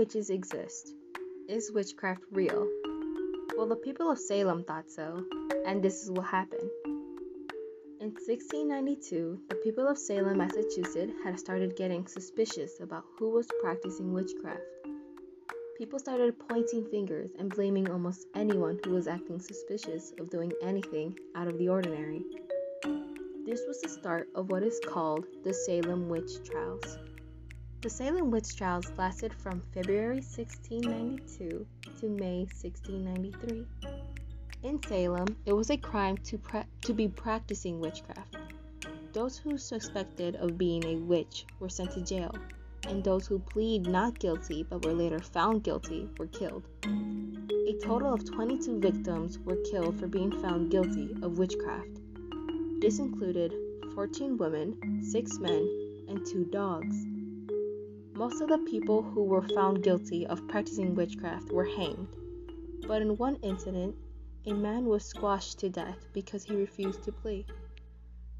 witches exist? Is witchcraft real? Well, the people of Salem thought so, and this is what happened. In 1692, the people of Salem, Massachusetts had started getting suspicious about who was practicing witchcraft. People started pointing fingers and blaming almost anyone who was acting suspicious of doing anything out of the ordinary. This was the start of what is called the Salem Witch Trials. The Salem Witch Trials lasted from February 1692 to May 1693. In Salem, it was a crime to, pra- to be practicing witchcraft. Those who suspected of being a witch were sent to jail, and those who plead not guilty but were later found guilty were killed. A total of 22 victims were killed for being found guilty of witchcraft. This included 14 women, 6 men, and 2 dogs. Most of the people who were found guilty of practicing witchcraft were hanged, but in one incident, a man was squashed to death because he refused to plea.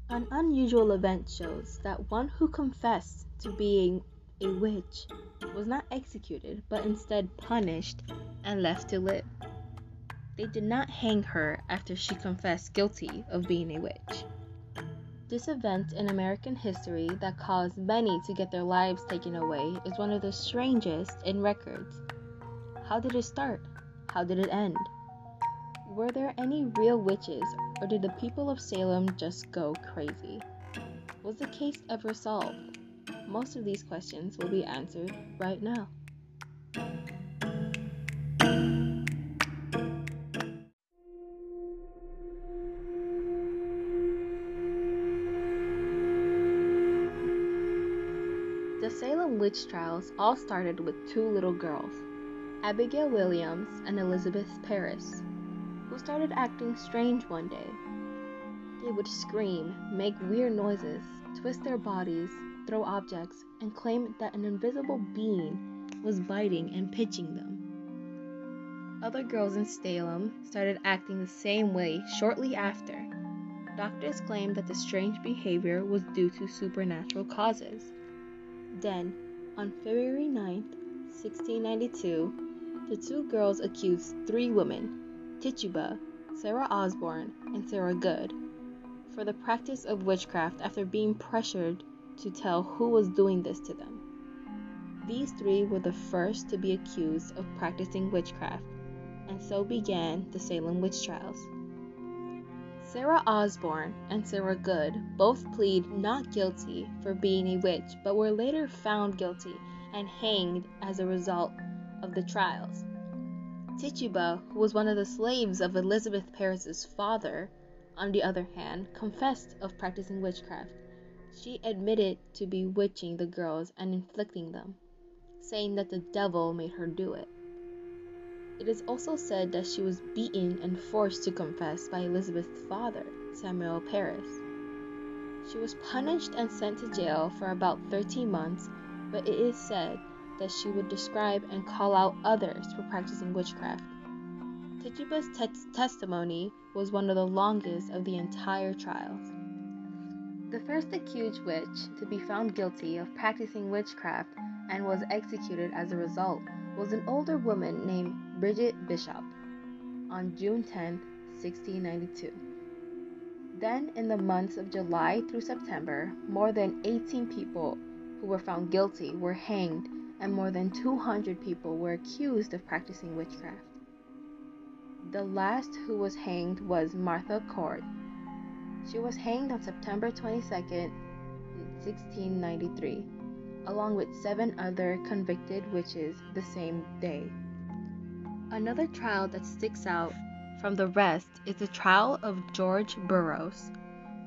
An unusual event shows that one who confessed to being a witch was not executed but instead punished and left to live. They did not hang her after she confessed guilty of being a witch. This event in American history that caused many to get their lives taken away is one of the strangest in records. How did it start? How did it end? Were there any real witches, or did the people of Salem just go crazy? Was the case ever solved? Most of these questions will be answered right now. Salem witch trials all started with two little girls, Abigail Williams and Elizabeth Parris who started acting strange one day. They would scream, make weird noises, twist their bodies, throw objects, and claim that an invisible being was biting and pinching them. Other girls in Salem started acting the same way shortly after. Doctors claimed that the strange behavior was due to supernatural causes. Then, on February 9, 1692, the two girls accused three women, Tituba, Sarah Osborne, and Sarah Good for the practice of witchcraft after being pressured to tell who was doing this to them. These three were the first to be accused of practicing witchcraft, and so began the Salem witch trials. Sarah Osborne and Sarah Good both plead not guilty for being a witch, but were later found guilty and hanged as a result of the trials. Tituba, who was one of the slaves of Elizabeth Parris's father, on the other hand, confessed of practicing witchcraft. She admitted to bewitching the girls and inflicting them, saying that the devil made her do it. It is also said that she was beaten and forced to confess by Elizabeth's father, Samuel Parris. She was punished and sent to jail for about 13 months, but it is said that she would describe and call out others for practicing witchcraft. Tituba's te- testimony was one of the longest of the entire trials. The first accused witch to be found guilty of practicing witchcraft and was executed as a result was an older woman named Bridget Bishop on June 10, 1692. Then, in the months of July through September, more than 18 people who were found guilty were hanged and more than 200 people were accused of practicing witchcraft. The last who was hanged was Martha Cord. She was hanged on September 22, 1693, along with seven other convicted witches the same day. Another trial that sticks out from the rest is the trial of George Burroughs.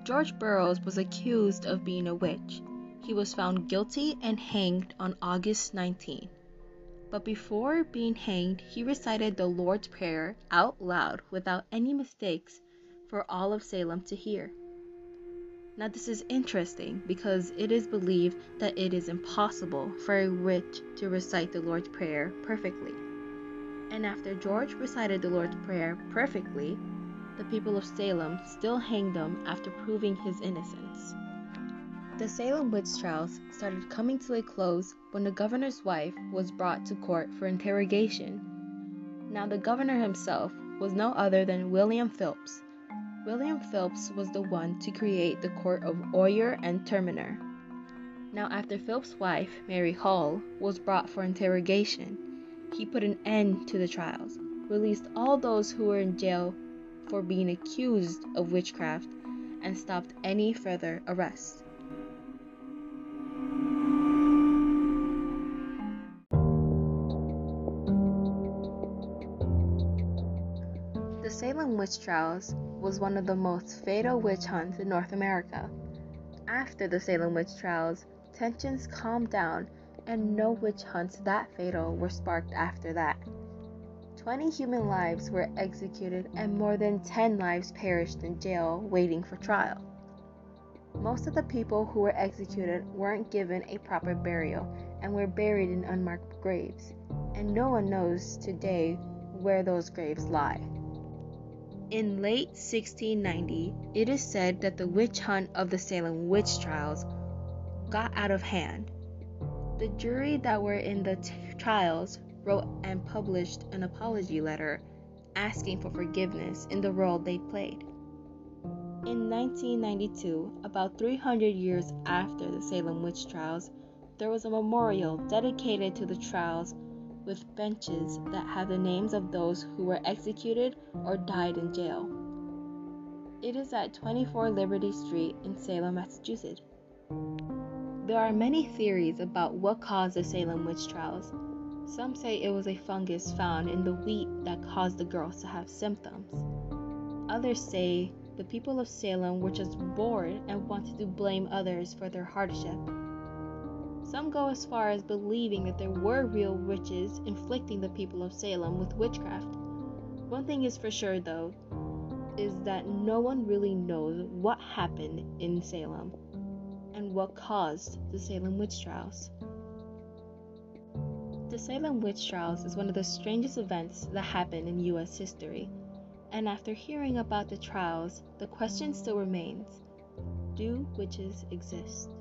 George Burroughs was accused of being a witch he was found guilty and hanged on August 19. But before being hanged, he recited the Lord's Prayer out loud without any mistakes for all of Salem to hear. Now, this is interesting because it is believed that it is impossible for a witch to recite the Lord's Prayer perfectly. And after George recited the Lord's Prayer perfectly, the people of Salem still hanged him after proving his innocence. The Salem witch trials started coming to a close when the governor's wife was brought to court for interrogation. Now, the governor himself was no other than William Phillips. William Phillips was the one to create the court of Oyer and Terminer. Now, after Phillips' wife, Mary Hall, was brought for interrogation, he put an end to the trials, released all those who were in jail for being accused of witchcraft, and stopped any further arrests. The Salem witch trials was one of the most fatal witch hunts in North America. After the Salem witch trials, tensions calmed down and no witch hunts that fatal were sparked after that. 20 human lives were executed and more than 10 lives perished in jail waiting for trial. Most of the people who were executed weren't given a proper burial and were buried in unmarked graves, and no one knows today where those graves lie. In late 1690, it is said that the witch hunt of the Salem witch trials got out of hand. The jury that were in the t- trials wrote and published an apology letter asking for forgiveness in the role they played. In 1992, about 300 years after the Salem witch trials, there was a memorial dedicated to the trials with benches that have the names of those who were executed or died in jail. It is at 24 Liberty Street in Salem, Massachusetts. There are many theories about what caused the Salem witch trials. Some say it was a fungus found in the wheat that caused the girls to have symptoms. Others say the people of Salem were just bored and wanted to blame others for their hardship. Some go as far as believing that there were real witches inflicting the people of Salem with witchcraft. One thing is for sure, though, is that no one really knows what happened in Salem and what caused the Salem witch trials. The Salem witch trials is one of the strangest events that happened in U.S. history, and after hearing about the trials, the question still remains do witches exist?